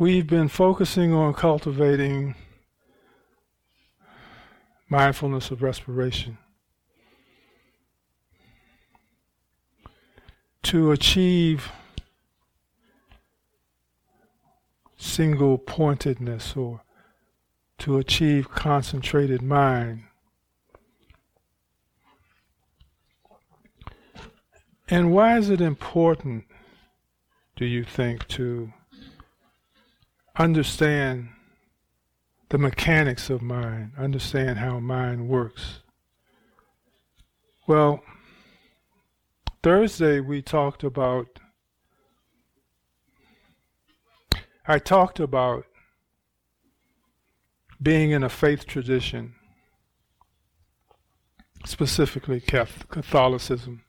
we've been focusing on cultivating mindfulness of respiration to achieve single pointedness or to achieve concentrated mind. And why is it important, do you think, to understand the mechanics of mind, understand how mind works? Well, Thursday we talked about, I talked about being in a faith tradition, specifically Catholicism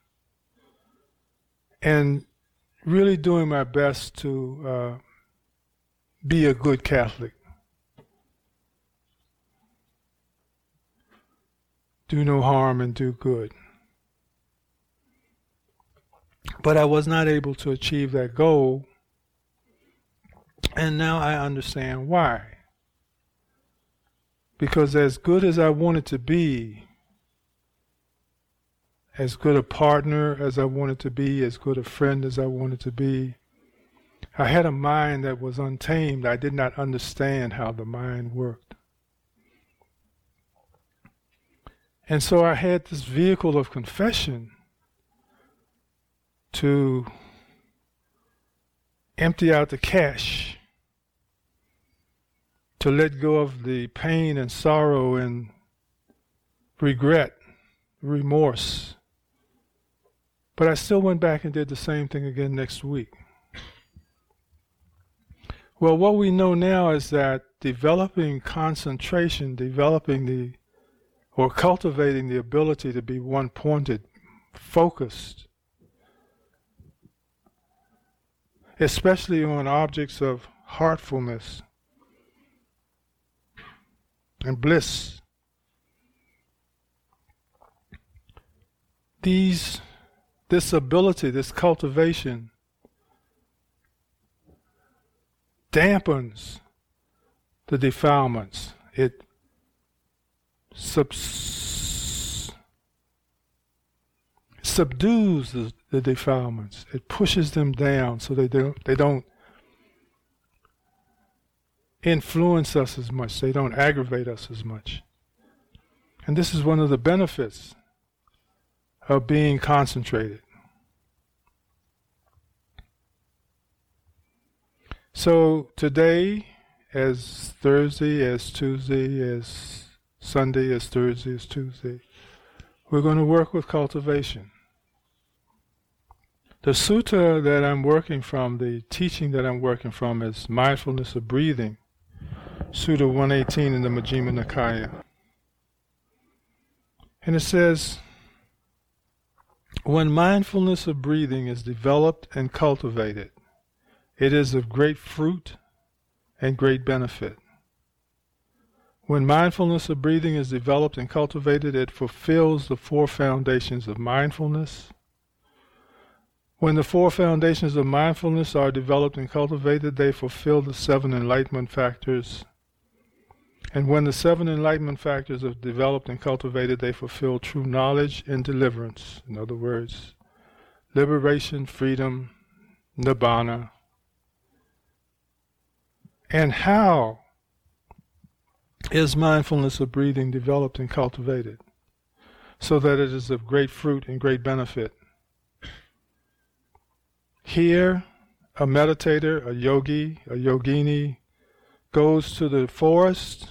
and really doing my best to uh, be a good Catholic. Do no harm and do good. But I was not able to achieve that goal, and now I understand why. Because as good as I wanted to be, as good a partner as I wanted to be, as good a friend as I wanted to be. I had a mind that was untamed. I did not understand how the mind worked. And so I had this vehicle of confession to empty out the cache, to let go of the pain and sorrow and regret, remorse but I still went back and did the same thing again next week. Well, what we know now is that developing concentration, developing the, or cultivating the ability to be one pointed, focused, especially on objects of heartfulness and bliss. These this ability, this cultivation, dampens the defilements. It subs- subdues the, the, defilements. It pushes them down so they don't, they don't influence us as much. They don't aggravate us as much. And this is one of the benefits of being concentrated. So today, as Thursday, as Tuesday, as Sunday, as Thursday, as Tuesday, we're going to work with cultivation. The sutta that I'm working from, the teaching that I'm working from, is mindfulness of breathing, Sutta 118 in the Majjhima Nikaya. And it says, when mindfulness of breathing is developed and cultivated, it is of great fruit and great benefit. When mindfulness of breathing is developed and cultivated, it fulfills the four foundations of mindfulness. When the four foundations of mindfulness are developed and cultivated, they fulfill the seven enlightenment factors and when the seven enlightenment factors are developed and cultivated, they fulfill true knowledge and deliverance. In other words, liberation, freedom, nibbana. And how is mindfulness of breathing developed and cultivated so that it is of great fruit and great benefit? Here, a meditator, a yogi, a yogini goes to the forest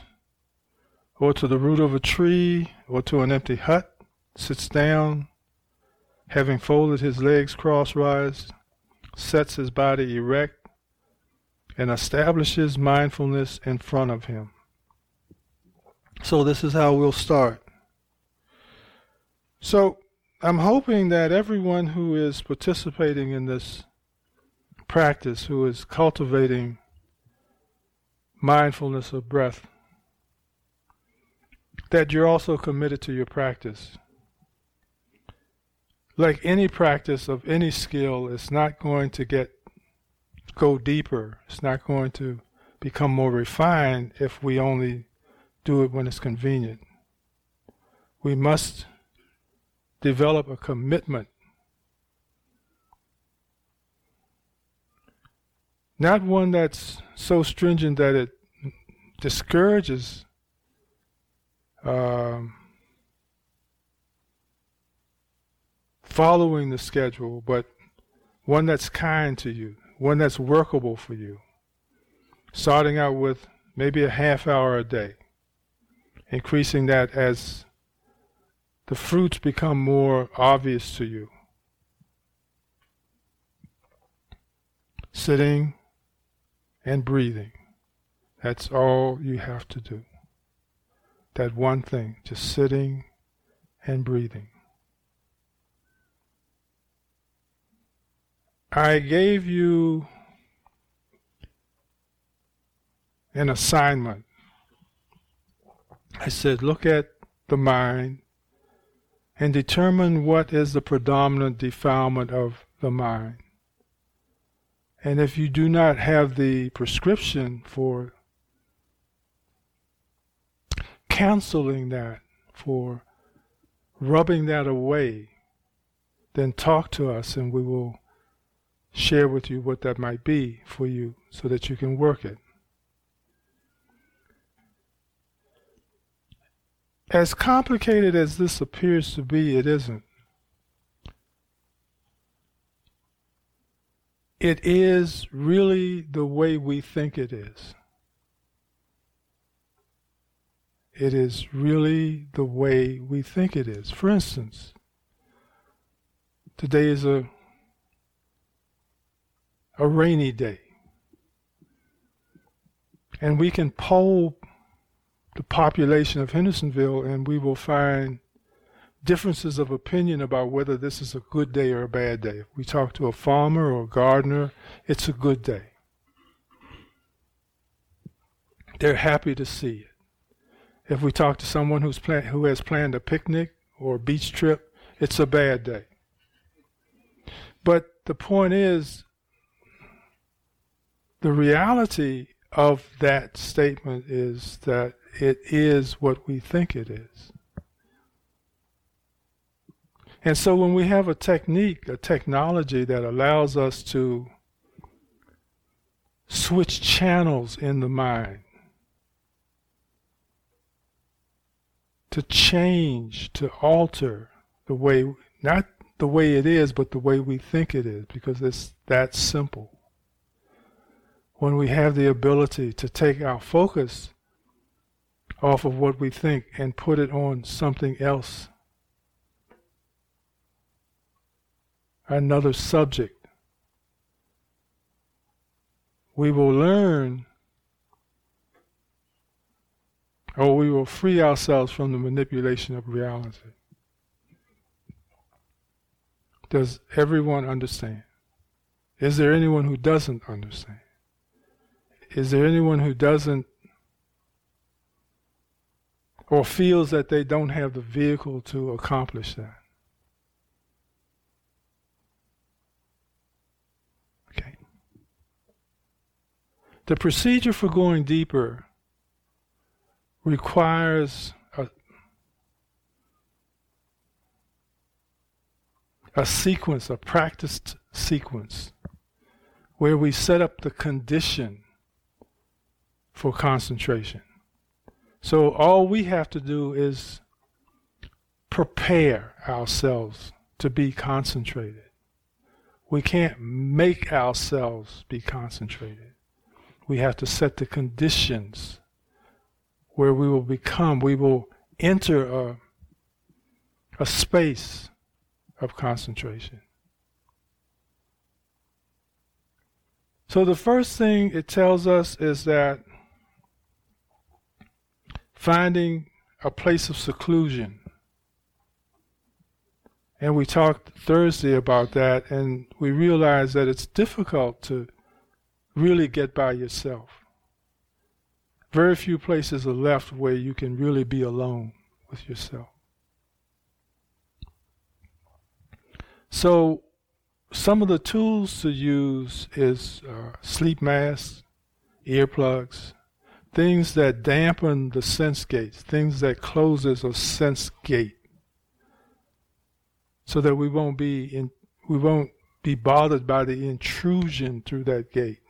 or to the root of a tree or to an empty hut, sits down, having folded his legs crosswise, sets his body erect, and establishes mindfulness in front of him. So, this is how we'll start. So, I'm hoping that everyone who is participating in this practice, who is cultivating mindfulness of breath, that you're also committed to your practice. Like any practice of any skill, it's not going to get go deeper. It's not going to become more refined if we only do it when it's convenient. We must develop a commitment. Not one that's so stringent that it discourages um, following the schedule, but one that's kind to you, one that's workable for you. Starting out with maybe a half hour a day, increasing that as the fruits become more obvious to you. Sitting and breathing. That's all you have to do. That one thing, just sitting and breathing. I gave you an assignment. I said, look at the mind and determine what is the predominant defilement of the mind. And if you do not have the prescription for canceling that, for rubbing that away, then talk to us and we will share with you what that might be for you so that you can work it. As complicated as this appears to be, it isn't. It is really the way we think it is. It is really the way we think it is. For instance, today is a a rainy day. And we can poll the population of Hendersonville and we will find differences of opinion about whether this is a good day or a bad day. If we talk to a farmer or a gardener, it's a good day. They're happy to see it. If we talk to someone who's plan- who has planned a picnic or a beach trip, it's a bad day. But the point is, the reality of that statement is that it is what we think it is. And so when we have a technique, a technology that allows us to switch channels in the mind, to change, to alter the way, not the way it is, but the way we think it is, because it's that simple when we have the ability to take our focus off of what we think and put it on something else, another subject, we will learn or we will free ourselves from the manipulation of reality. Does everyone understand? Is there anyone who doesn't understand? Is there anyone who doesn't or feels that they don't have the vehicle to accomplish that? Okay. The procedure for going deeper requires a, a sequence, a practiced sequence, where we set up the condition for concentration. So all we have to do is prepare ourselves to be concentrated. We can't make ourselves be concentrated. We have to set the conditions where we will become, we will enter a, a space of concentration. So the first thing it tells us is that finding a place of seclusion. And we talked Thursday about that, and we realized that it's difficult to really get by yourself. Very few places are left where you can really be alone with yourself. So, some of the tools to use is uh, sleep masks earplugs, things that dampen the sense gates, things that closes a sense gate, so that we won't be in, we won't be bothered by the intrusion through that gate.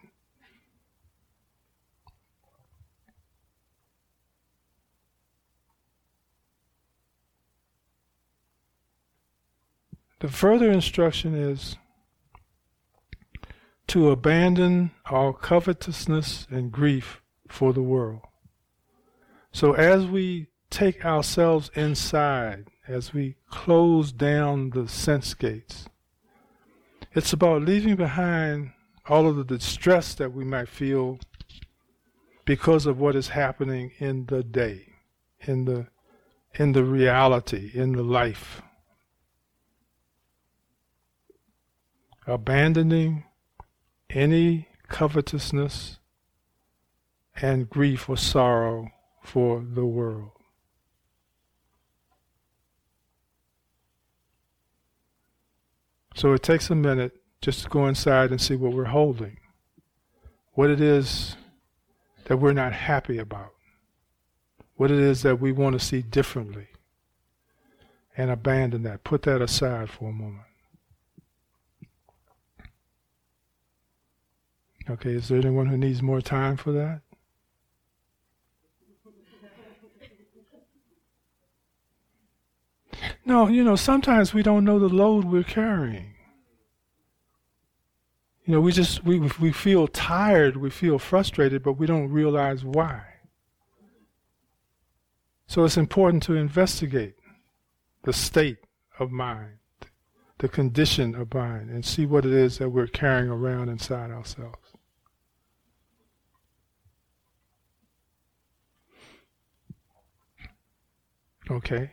The further instruction is to abandon all covetousness and grief for the world. So as we take ourselves inside, as we close down the sense gates, it's about leaving behind all of the distress that we might feel because of what is happening in the day, in the in the reality, in the life. Abandoning any covetousness and grief or sorrow for the world. So it takes a minute just to go inside and see what we're holding, what it is that we're not happy about, what it is that we want to see differently, and abandon that. Put that aside for a moment. Okay, is there anyone who needs more time for that? No, you know, sometimes we don't know the load we're carrying. You know, we just we we feel tired, we feel frustrated, but we don't realize why. So it's important to investigate the state of mind, the condition of mind, and see what it is that we're carrying around inside ourselves. Okay.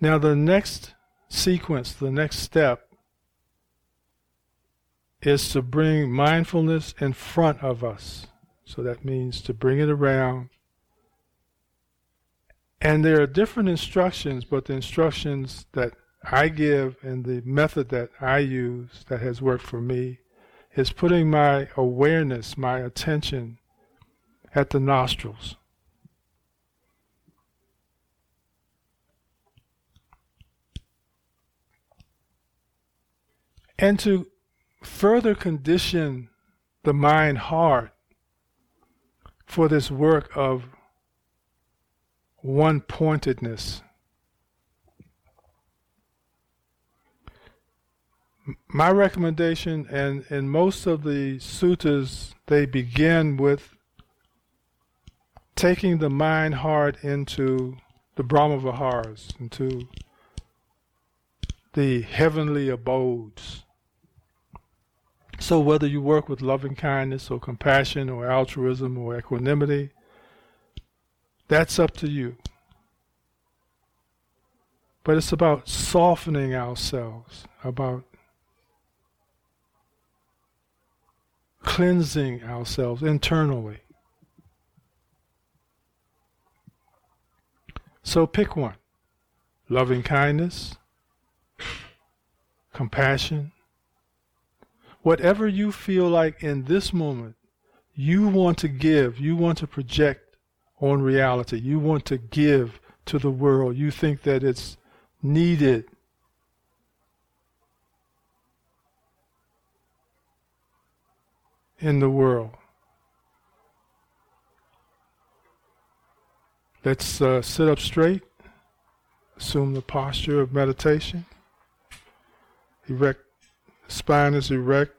Now, the next sequence, the next step, is to bring mindfulness in front of us. So that means to bring it around. And there are different instructions, but the instructions that I give and the method that I use that has worked for me is putting my awareness, my attention at the nostrils. And to further condition the mind heart for this work of one pointedness. My recommendation, and in most of the suttas, they begin with taking the mind heart into the Brahma Viharas, into the heavenly abodes. So, whether you work with loving kindness or compassion or altruism or equanimity, that's up to you. But it's about softening ourselves, about cleansing ourselves internally. So pick one loving kindness, compassion, whatever you feel like in this moment, you want to give, you want to project on reality, you want to give to the world, you think that it's needed. In the world. Let's uh, sit up straight, assume the posture of meditation, erect Spine is erect.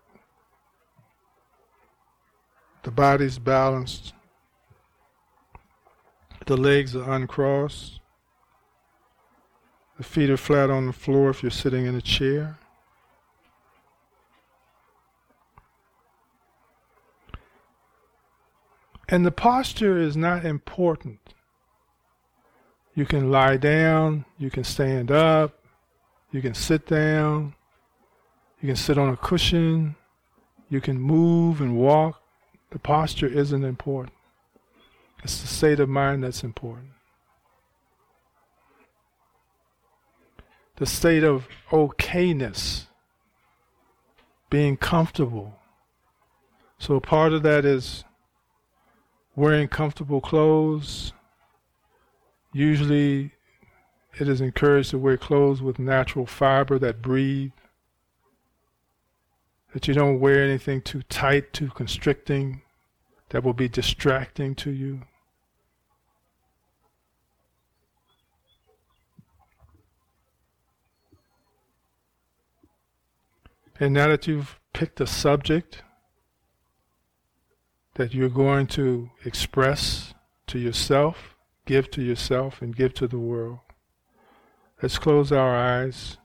The body's balanced. The legs are uncrossed. The feet are flat on the floor if you're sitting in a chair. And the posture is not important. You can lie down, you can stand up, you can sit down, you can sit on a cushion. You can move and walk. The posture isn't important. It's the state of mind that's important. The state of okayness, being comfortable, So part of that is wearing comfortable clothes. Usually it is encouraged to wear clothes with natural fiber that breathe. That you don't wear anything too tight, too constricting, that will be distracting to you. And now that you've picked a subject that you're going to express to yourself, give to yourself, and give to the world, let's close our eyes.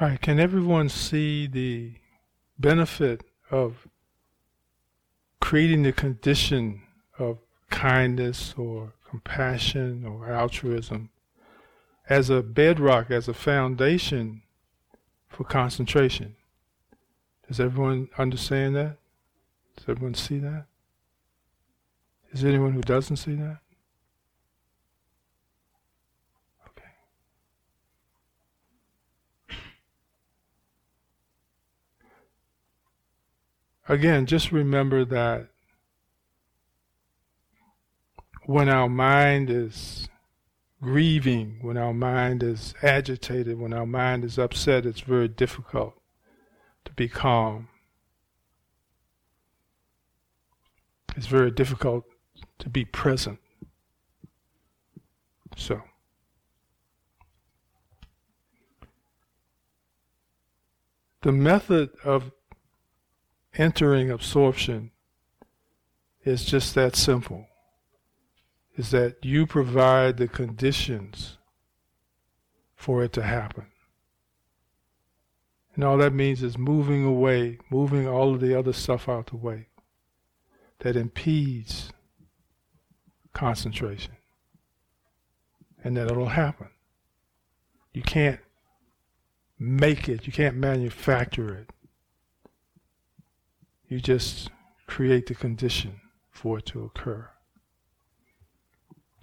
All right, can everyone see the benefit of creating the condition of kindness or compassion or altruism as a bedrock, as a foundation for concentration? Does everyone understand that? Does everyone see that? Is there anyone who doesn't see that? Again, just remember that when our mind is grieving, when our mind is agitated, when our mind is upset, it's very difficult to be calm. It's very difficult to be present. So, the method of entering absorption is just that simple. Is that you provide the conditions for it to happen. And all that means is moving away, moving all of the other stuff out the way that impedes concentration. And that it'll happen. You can't make it, you can't manufacture it. You just create the condition for it to occur.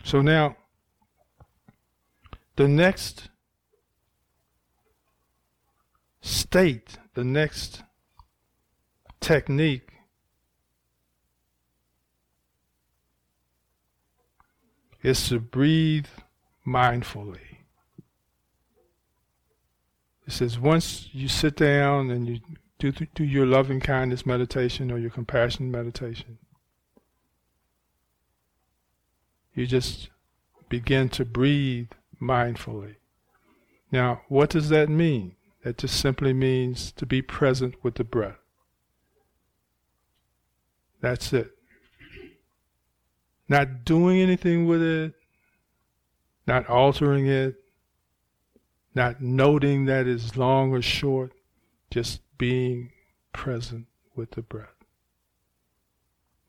So now, the next state, the next technique is to breathe mindfully. It says once you sit down and you do, do your loving kindness meditation or your compassion meditation. You just begin to breathe mindfully. Now, what does that mean? That just simply means to be present with the breath. That's it. Not doing anything with it, not altering it, not noting that it's long or short, just being present with the breath.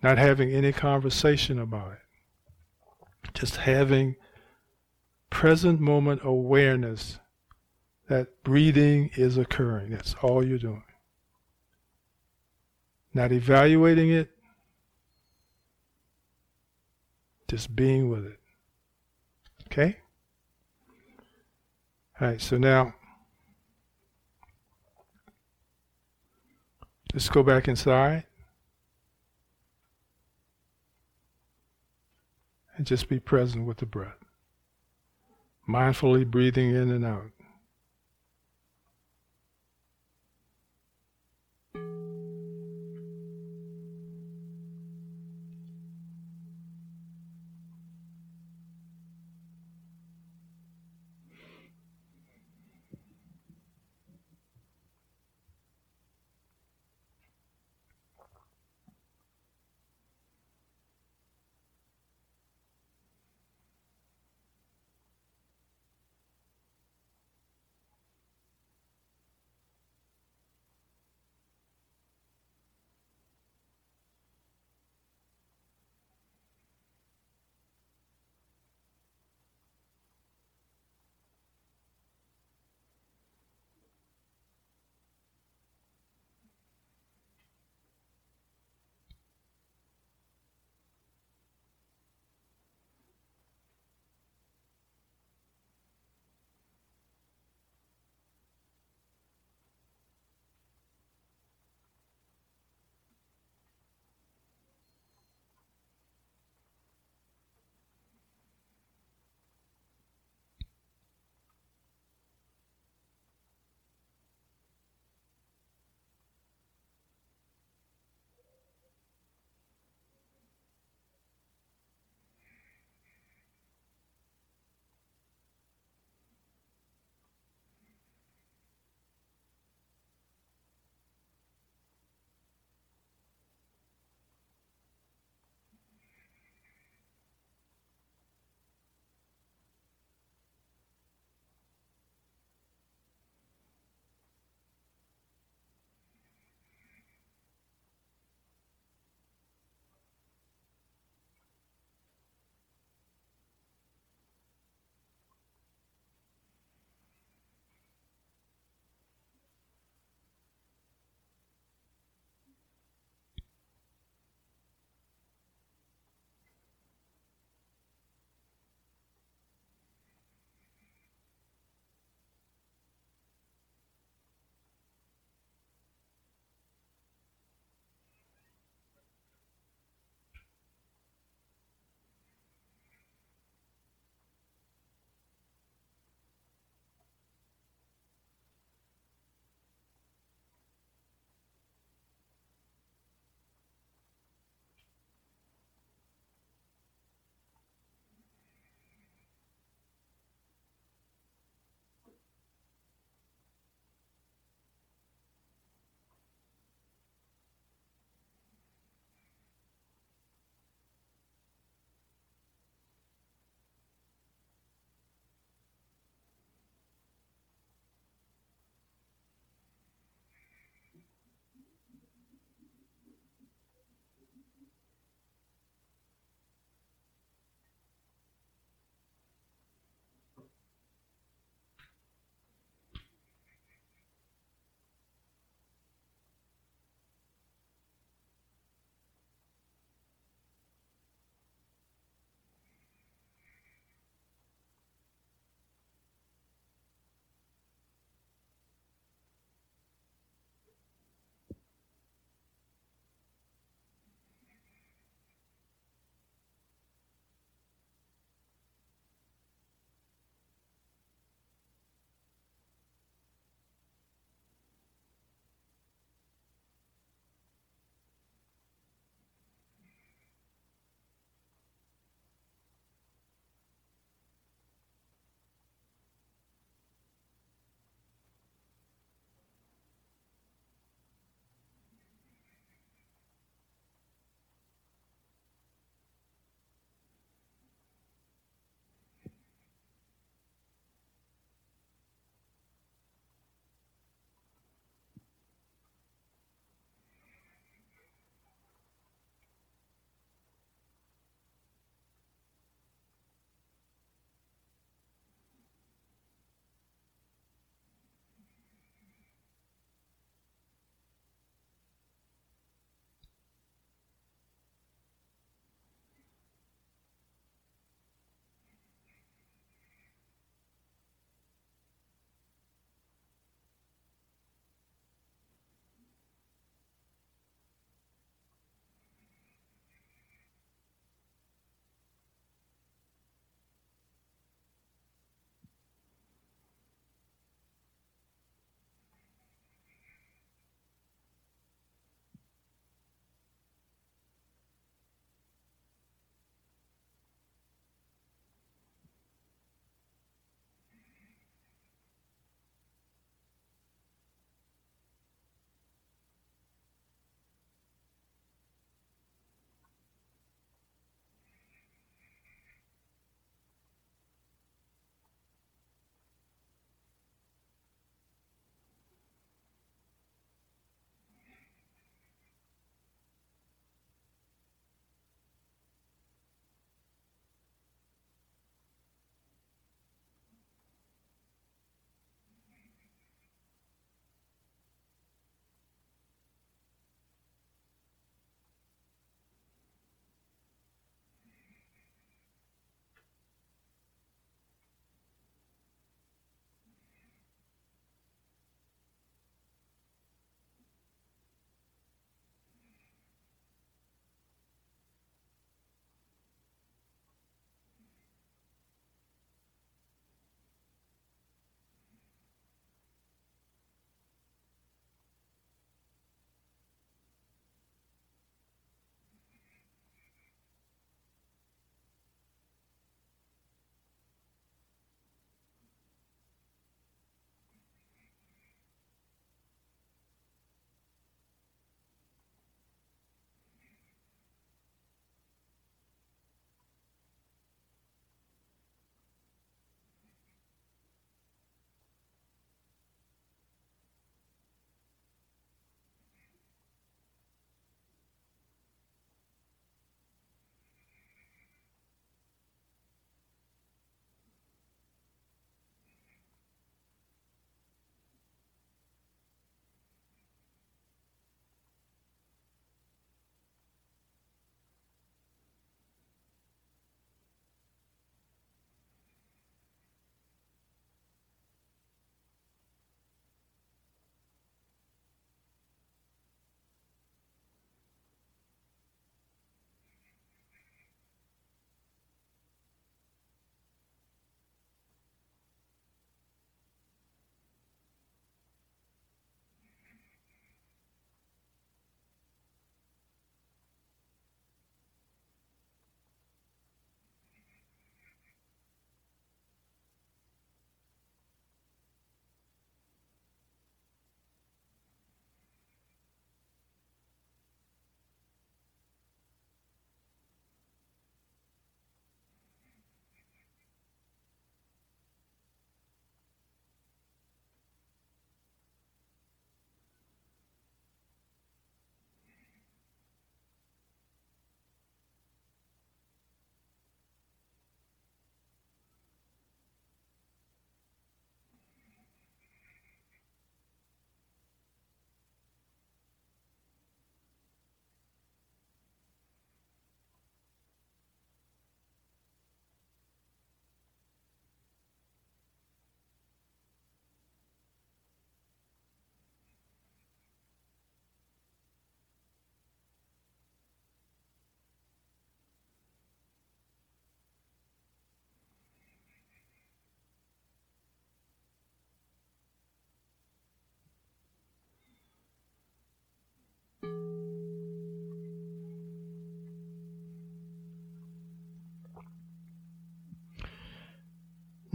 Not having any conversation about it. Just having present moment awareness that breathing is occurring. That's all you're doing. Not evaluating it, just being with it. Okay? All right, so now Just go back inside. And just be present with the breath. Mindfully breathing in and out.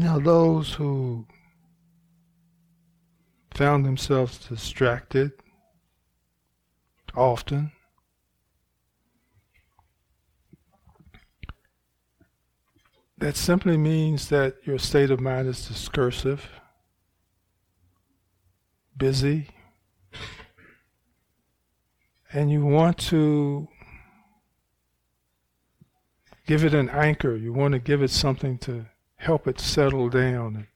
Now, those who found themselves distracted often, that simply means that your state of mind is discursive, busy, and you want to give it an anchor. You want to give it something to help it settle down.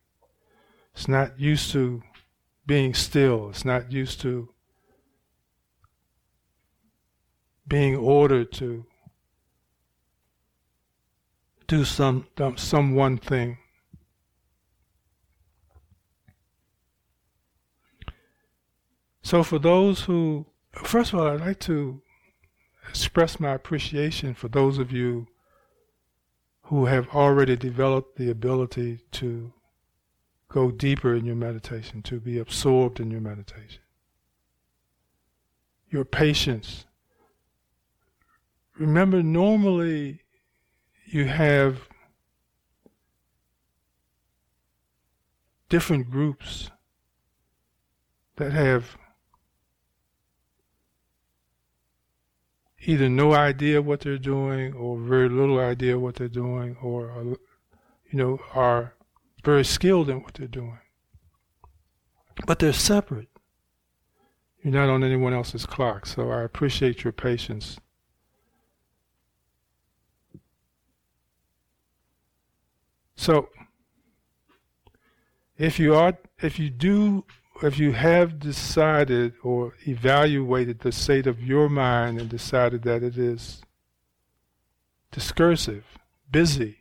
It's not used to being still. It's not used to being ordered to do some some one thing. So for those who first of all I'd like to express my appreciation for those of you who have already developed the ability to go deeper in your meditation, to be absorbed in your meditation. Your patience. Remember, normally you have different groups that have either no idea what they're doing or very little idea what they're doing or uh, you know are very skilled in what they're doing. But they're separate. You're not on anyone else's clock so i appreciate your patience. So if you are if you do if you have decided or evaluated the state of your mind and decided that it is discursive, busy,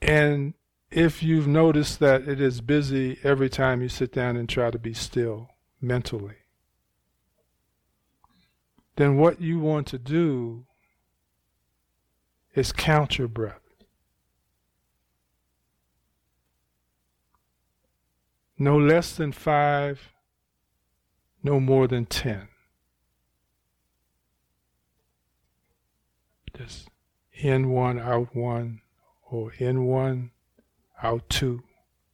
and if you've noticed that it is busy every time you sit down and try to be still mentally, then what you want to do is count your breath. No less than five, no more than ten. Just in one, out one, or in one, out two.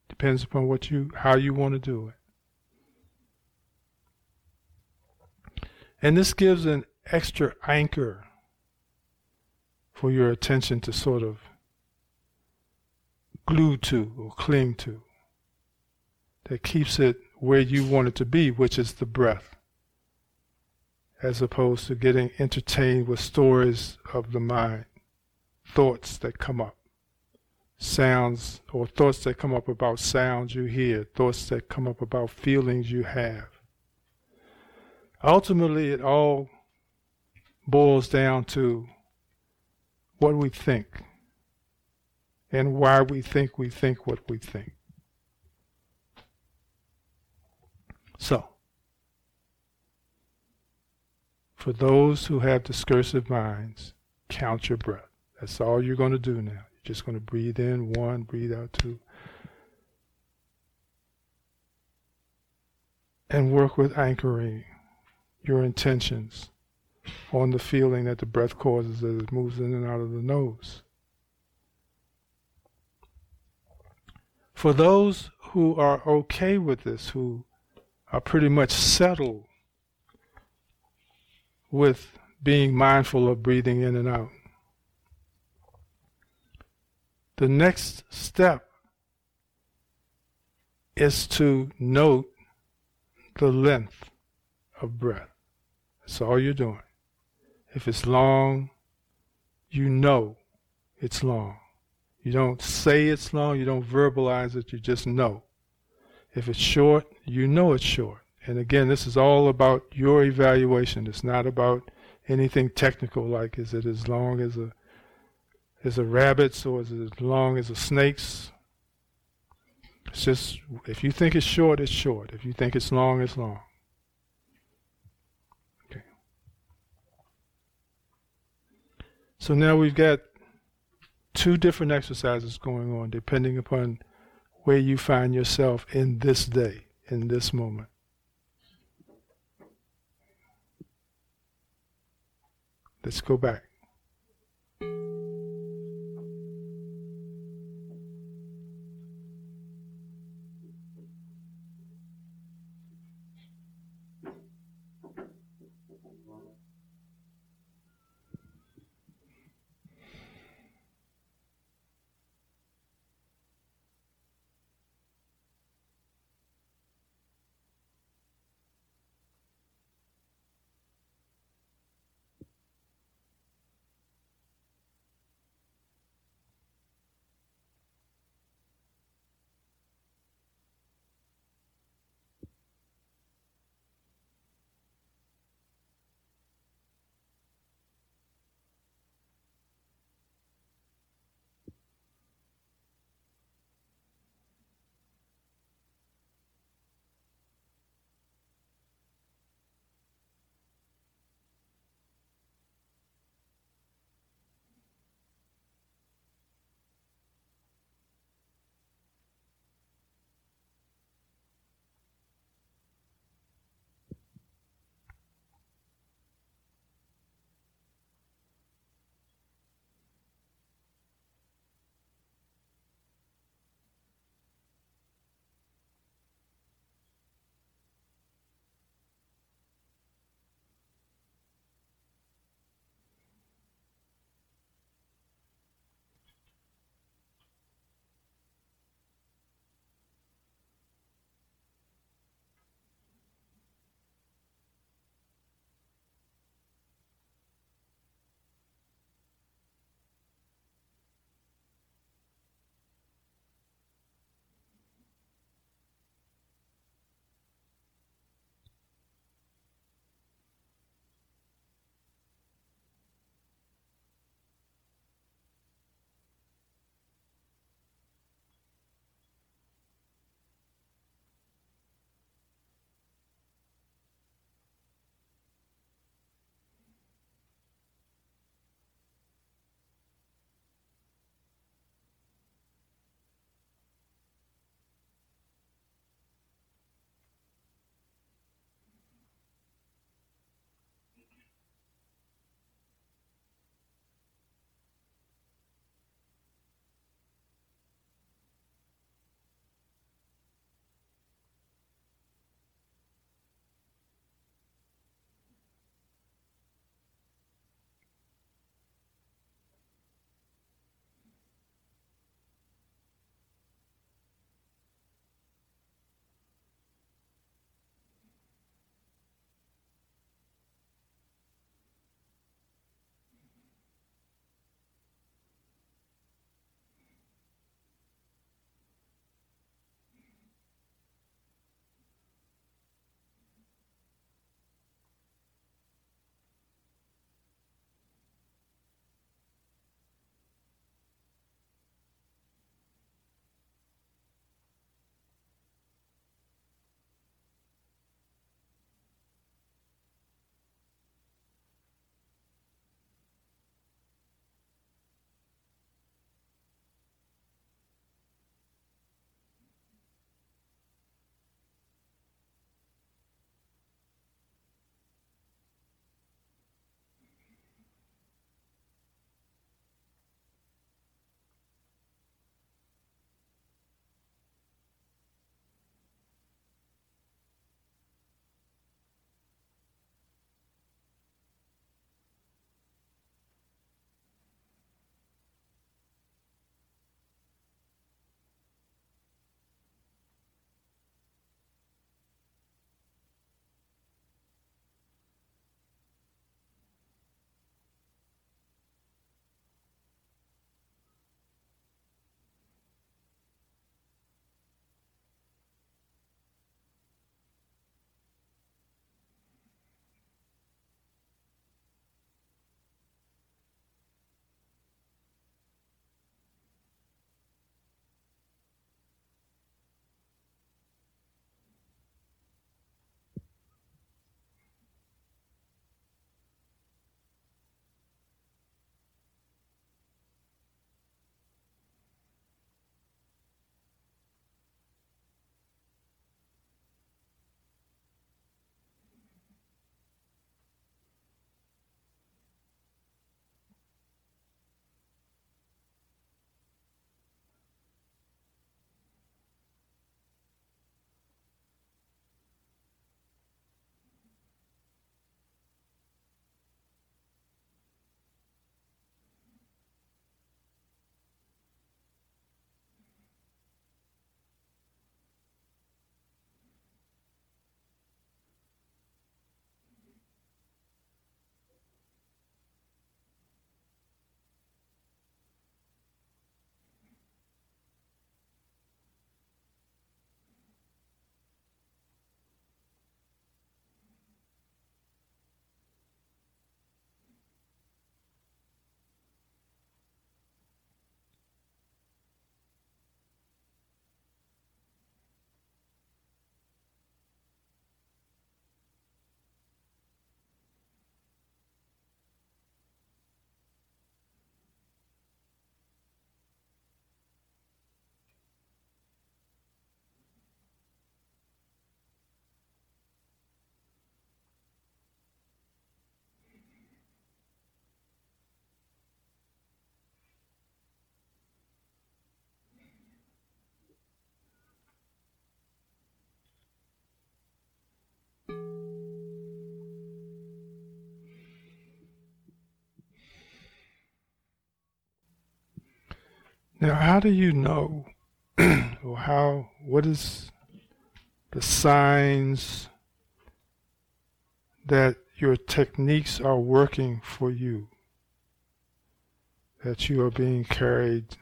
Depends upon what you how you want to do it. And this gives an extra anchor for your attention to sort of glue to or cling to that keeps it where you want it to be, which is the breath, as opposed to getting entertained with stories of the mind, thoughts that come up, sounds or thoughts that come up about sounds you hear, thoughts that come up about feelings you have. Ultimately, it all boils down to what we think and why we think we think what we think. So, for those who have discursive minds, count your breath. That's all you're going to do now. You're just going to breathe in one, breathe out two. And work with anchoring your intentions on the feeling that the breath causes as it moves in and out of the nose. For those who are okay with this, who are pretty much settled with being mindful of breathing in and out. The next step is to note the length of breath. That's all you're doing. If it's long, you know it's long. You don't say it's long, you don't verbalize it, you just know. If it's short, you know it's short. And again, this is all about your evaluation. It's not about anything technical like is it as long as a as a rabbit's or is it as long as a snake's. It's just if you think it's short, it's short. If you think it's long, it's long. Okay. So now we've got two different exercises going on depending upon where you find yourself in this day, in this moment. Let's go back. Now, how do you know, or how, what is the signs that your techniques are working for you? That you are being carried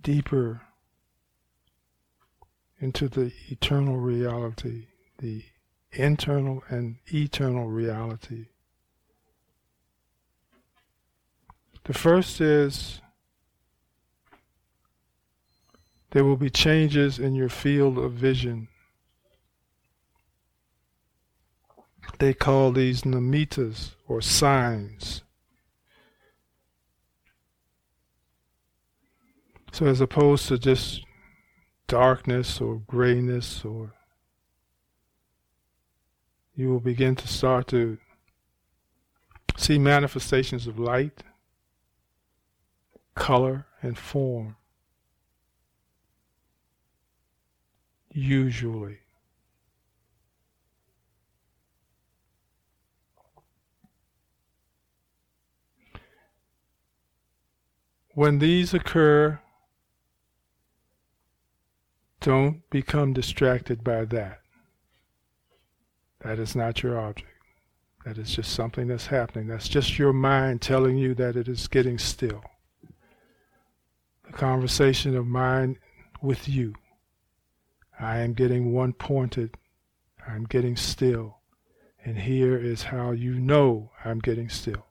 deeper into the eternal reality, the internal and eternal reality. The first is there will be changes in your field of vision. They call these nimittas or signs. So as opposed to just darkness or grayness or you will begin to start to see manifestations of light, color, and form. Usually. When these occur, don't become distracted by that. That is not your object. That is just something that's happening. That's just your mind telling you that it is getting still. The conversation of mind with you. I am getting one pointed. I'm getting still. And here is how you know I'm getting still.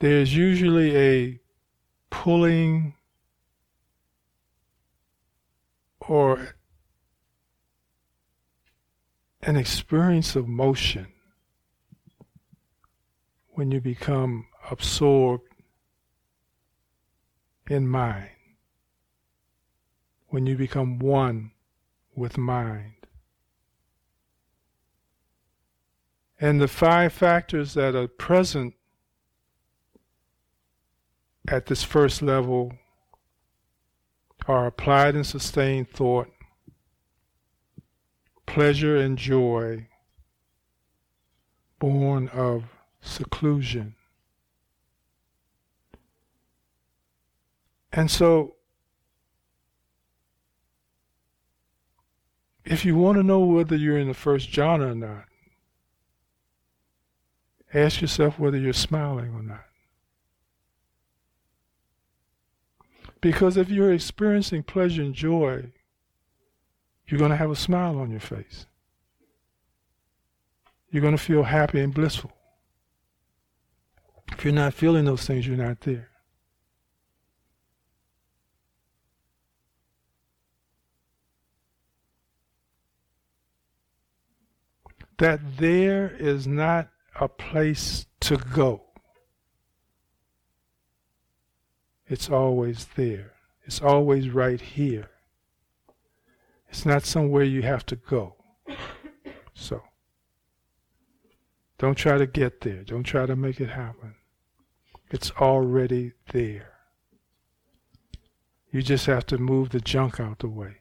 There's usually a pulling or an experience of motion when you become absorbed in mind, when you become one with mind. And the five factors that are present at this first level are applied and sustained thought, pleasure and joy born of seclusion. And so, if you want to know whether you're in the first jhana or not, ask yourself whether you're smiling or not. Because if you're experiencing pleasure and joy, you're going to have a smile on your face. You're going to feel happy and blissful. If you're not feeling those things, you're not there. That there is not a place to go. It's always there. It's always right here. It's not somewhere you have to go. So, don't try to get there. Don't try to make it happen. It's already there. You just have to move the junk out the way.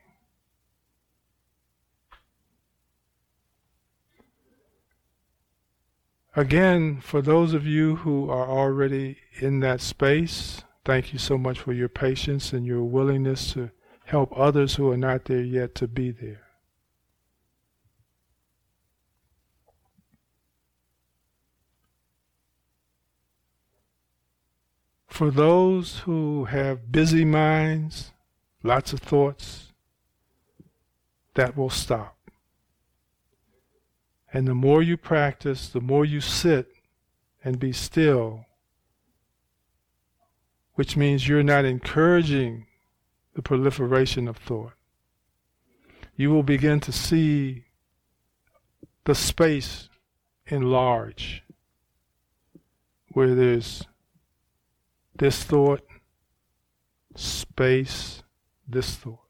Again, for those of you who are already in that space, Thank you so much for your patience and your willingness to help others who are not there yet to be there. For those who have busy minds, lots of thoughts, that will stop. And the more you practice, the more you sit and be still, which means you're not encouraging the proliferation of thought. You will begin to see the space enlarge where there's this thought, space, this thought.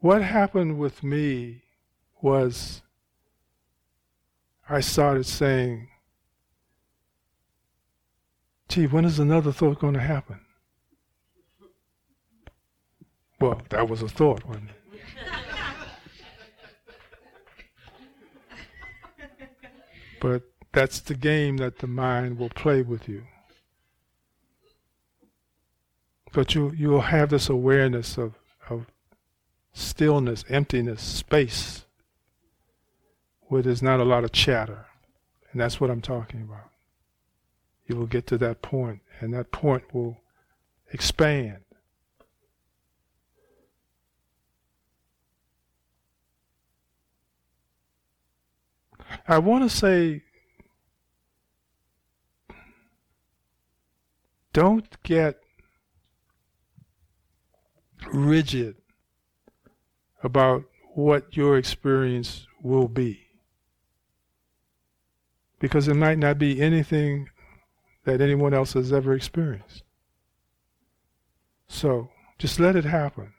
What happened with me was I started saying, gee, when is another thought going to happen? Well, that was a thought, wasn't it? but that's the game that the mind will play with you. But you you'll have this awareness of, of stillness, emptiness, space, where there's not a lot of chatter. And that's what I'm talking about. You will get to that point, and that point will expand. I want to say don't get rigid about what your experience will be. Because it might not be anything that anyone else has ever experienced. So just let it happen.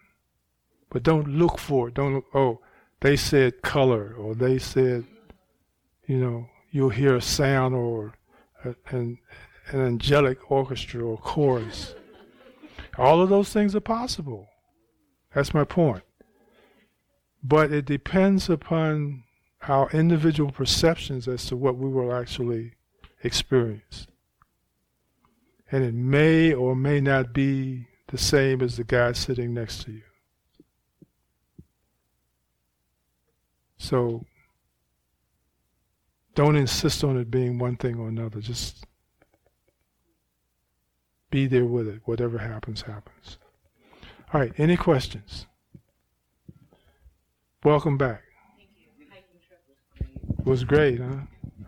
But don't look for it. Don't look, oh, they said color, or they said, you know, you'll hear a sound or a, an, an angelic orchestra or chorus. All of those things are possible. That's my point. But it depends upon our individual perceptions as to what we will actually experience. And it may or may not be the same as the guy sitting next to you. So don't insist on it being one thing or another. Just be there with it. Whatever happens, happens. All right, any questions? Welcome back. It was great, huh?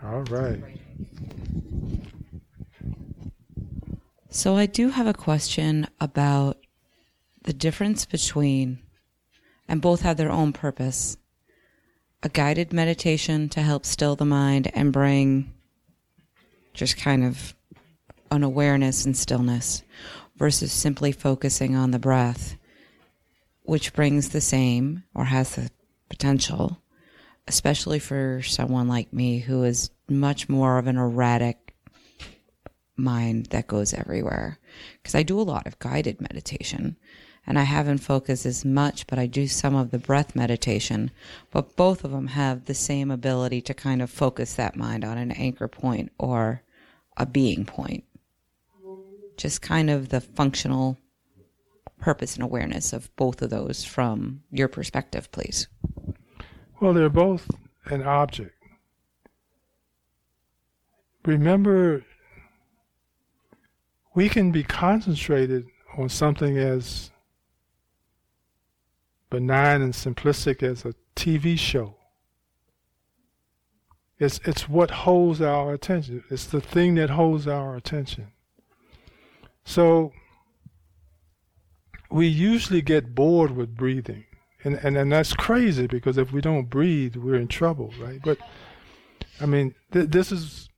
All right. So I do have a question about the difference between, and both have their own purpose, a guided meditation to help still the mind and bring just kind of an awareness and stillness versus simply focusing on the breath, which brings the same or has the potential, especially for someone like me who is much more of an erratic mind that goes everywhere. Because I do a lot of guided meditation and I haven't focused as much, but I do some of the breath meditation. But both of them have the same ability to kind of focus that mind on an anchor point or a being point just kind of the functional purpose and awareness of both of those from your perspective, please. Well, they're both an object. Remember, we can be concentrated on something as benign and simplistic as a TV show. It's, it's what holds our attention. It's the thing that holds our attention. So we usually get bored with breathing. And, and, and that's crazy because if we don't breathe, we're in trouble, right? But I mean, th- this is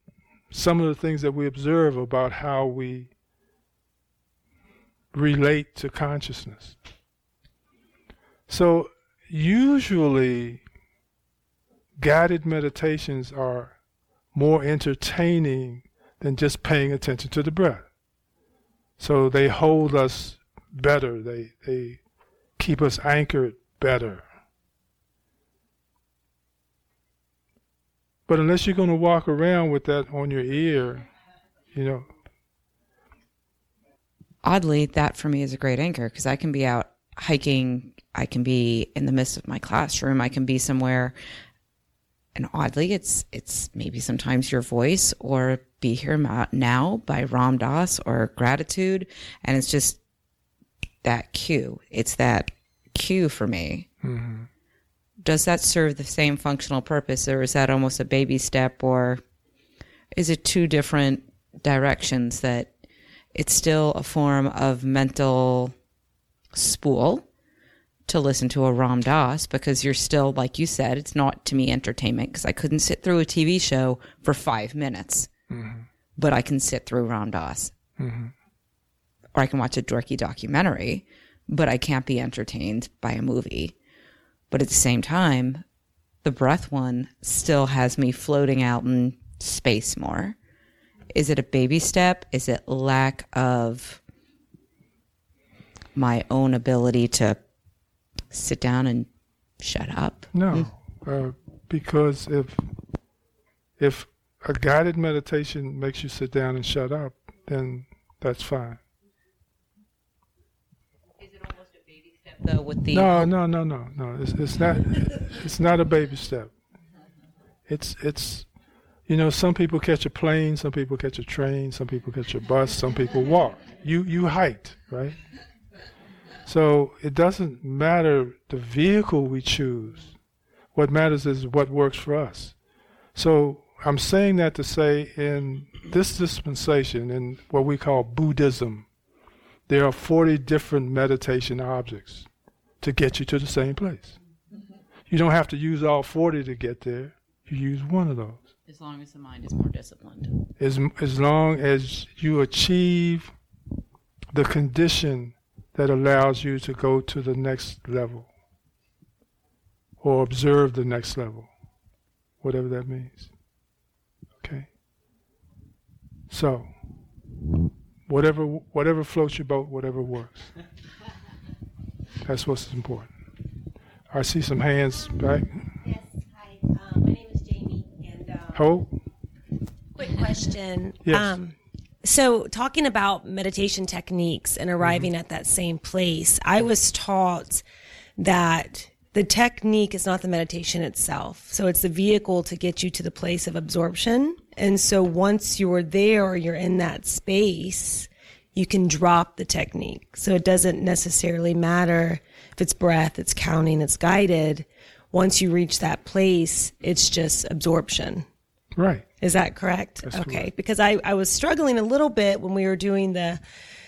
some of the things that we observe about how we relate to consciousness. So, usually, guided meditations are more entertaining than just paying attention to the breath. So they hold us better. They they keep us anchored better. But unless you're going to walk around with that on your ear, you know. Oddly, that for me is a great anchor because I can be out hiking, I can be in the midst of my classroom, I can be somewhere and oddly it's it's maybe sometimes your voice or be here now by ram dass or gratitude and it's just that cue it's that cue for me mm-hmm. does that serve the same functional purpose or is that almost a baby step or is it two different directions that it's still a form of mental spool to listen to a Ram Dass because you're still, like you said, it's not to me entertainment because I couldn't sit through a TV show for five minutes, mm-hmm. but I can sit through Ram Dass. Mm-hmm. Or I can watch a dorky documentary, but I can't be entertained by a movie. But at the same time, the breath one still has me floating out in space more. Is it a baby step? Is it lack of my own ability to sit down and shut up? No, uh, because if if a guided meditation makes you sit down and shut up, then that's fine. Is it almost a baby step though? With the No, no, no, no, no. It's, it's not. it's not a baby step. It's it's, you know, some people catch a plane, some people catch a train, some people catch a bus, some people walk. You you hiked, right? So it doesn't matter the vehicle we choose. What matters is what works for us. So I'm saying that to say in this dispensation, in what we call Buddhism, there are 40 different meditation objects to get you to the same place. You don't have to use all 40 to get there. You use one of those. As long as the mind is more disciplined. As, as long as you achieve the condition that allows you to go to the next level or observe the next level, whatever that means. Okay? So, whatever whatever floats your boat, whatever works. That's what's important. I see some hands back. Yes, hi. Um, my name is Jamie, and um, Ho? quick question. Yes. Um, so, talking about meditation techniques and arriving at that same place, I was taught that the technique is not the meditation itself. So, it's the vehicle to get you to the place of absorption. And so, once you're there you're in that space, you can drop the technique. So, it doesn't necessarily matter if it's breath, it's counting, it's guided. Once you reach that place, it's just absorption. Right. Is that correct? That's okay. correct. Because I, I was struggling a little bit when we were doing the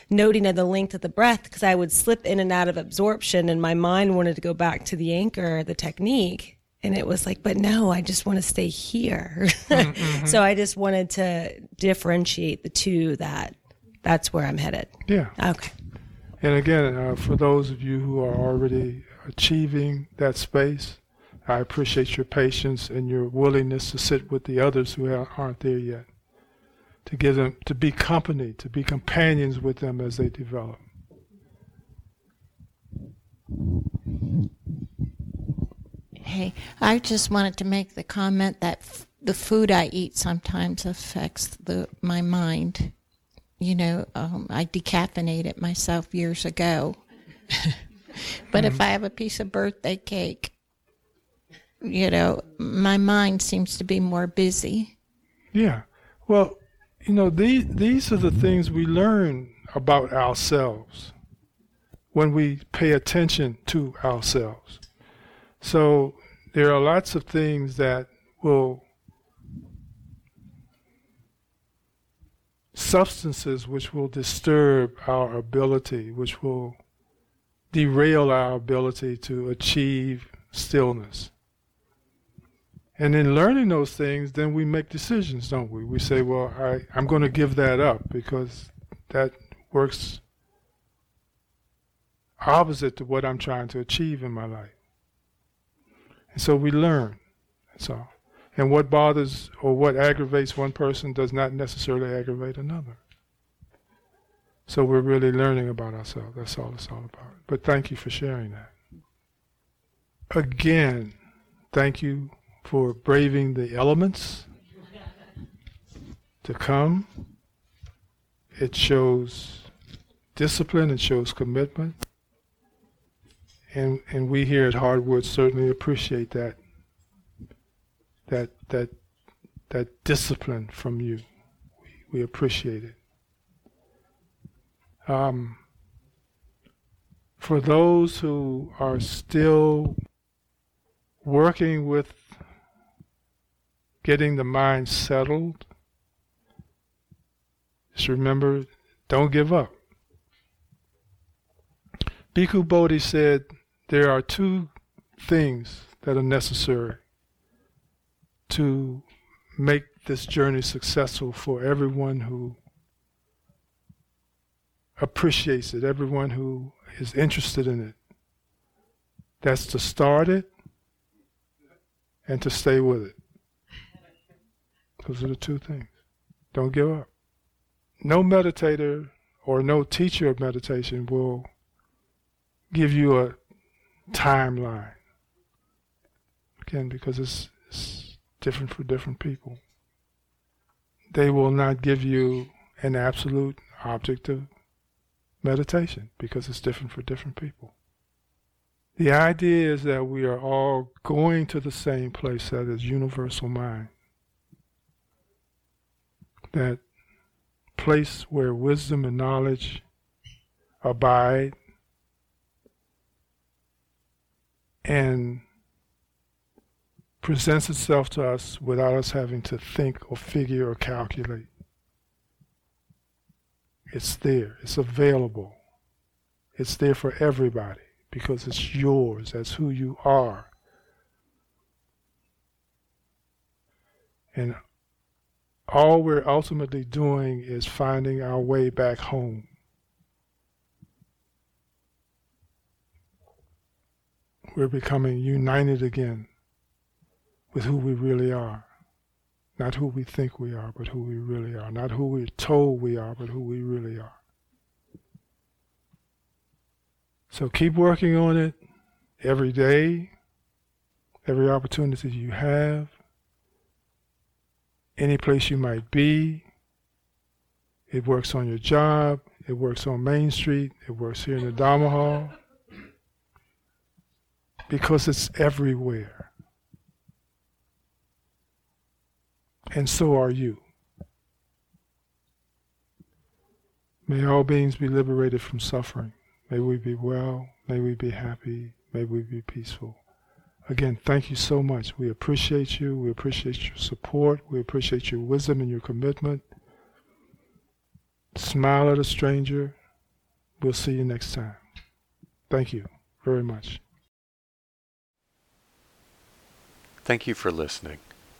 noting of the length of the breath because I would slip in and out of absorption and my mind wanted to go back to the anchor, the technique. And it was like, but no, I just want to stay here. Mm-hmm, mm-hmm. so I just wanted to differentiate the two that that's where I'm headed. Yeah. Okay. And again, uh, for those of you who are already achieving that space, I appreciate your patience and your willingness to sit with the others who aren't there yet, to give them, to be company, to be companions with them as they develop. Hey, I just wanted to make the comment that f- the food I eat sometimes affects the my mind. You know, um, I decaffeinated myself years ago, but if I have a piece of birthday cake, you know, my mind seems to be more busy. Yeah. Well, you know, these these are the things we learn about ourselves when we pay attention to ourselves. So there are lots of things that will substances which will disturb our ability, which will derail our ability to achieve stillness. And in learning those things, then we make decisions, don't we? We say, well, I, I'm going to give that up because that works opposite to what I'm trying to achieve in my life. And so we learn. That's all. And what bothers or what aggravates one person does not necessarily aggravate another. So we're really learning about ourselves. That's all it's all about. But thank you for sharing that. Again, thank you for braving the elements to come. It shows discipline, it shows commitment. And and we here at Heartwood certainly appreciate that that that that discipline from you. We, we appreciate it. Um, for those who are still working with getting the mind settled, just remember, don't give up. Bhikkhu Bodhi said there are two things that are necessary to make this journey successful for everyone who appreciates it, everyone who is interested in it. That's to start it and to stay with it. Those are the two things. Don't give up. No meditator or no teacher of meditation will give you a timeline. Again, because it's, it's different for different people. They will not give you an absolute objective meditation because it's different for different people. The idea is that we are all going to the same place that is universal mind. That place where wisdom and knowledge abide and presents itself to us without us having to think or figure or calculate. It's there, it's available, it's there for everybody because it's yours, that's who you are. And all we're ultimately doing is finding our way back home. We're becoming united again with who we really are. Not who we think we are, but who we really are. Not who we're told we are, but who we really are. So keep working on it every day, every opportunity you have, any place you might be. It works on your job, it works on Main Street, it works here in the Dharma Hall, because it's everywhere. And so are you. May all beings be liberated from suffering. May we be well. May we be happy. May we be peaceful. Again, thank you so much. We appreciate you. We appreciate your support. We appreciate your wisdom and your commitment. Smile at a stranger. We'll see you next time. Thank you very much. Thank you for listening.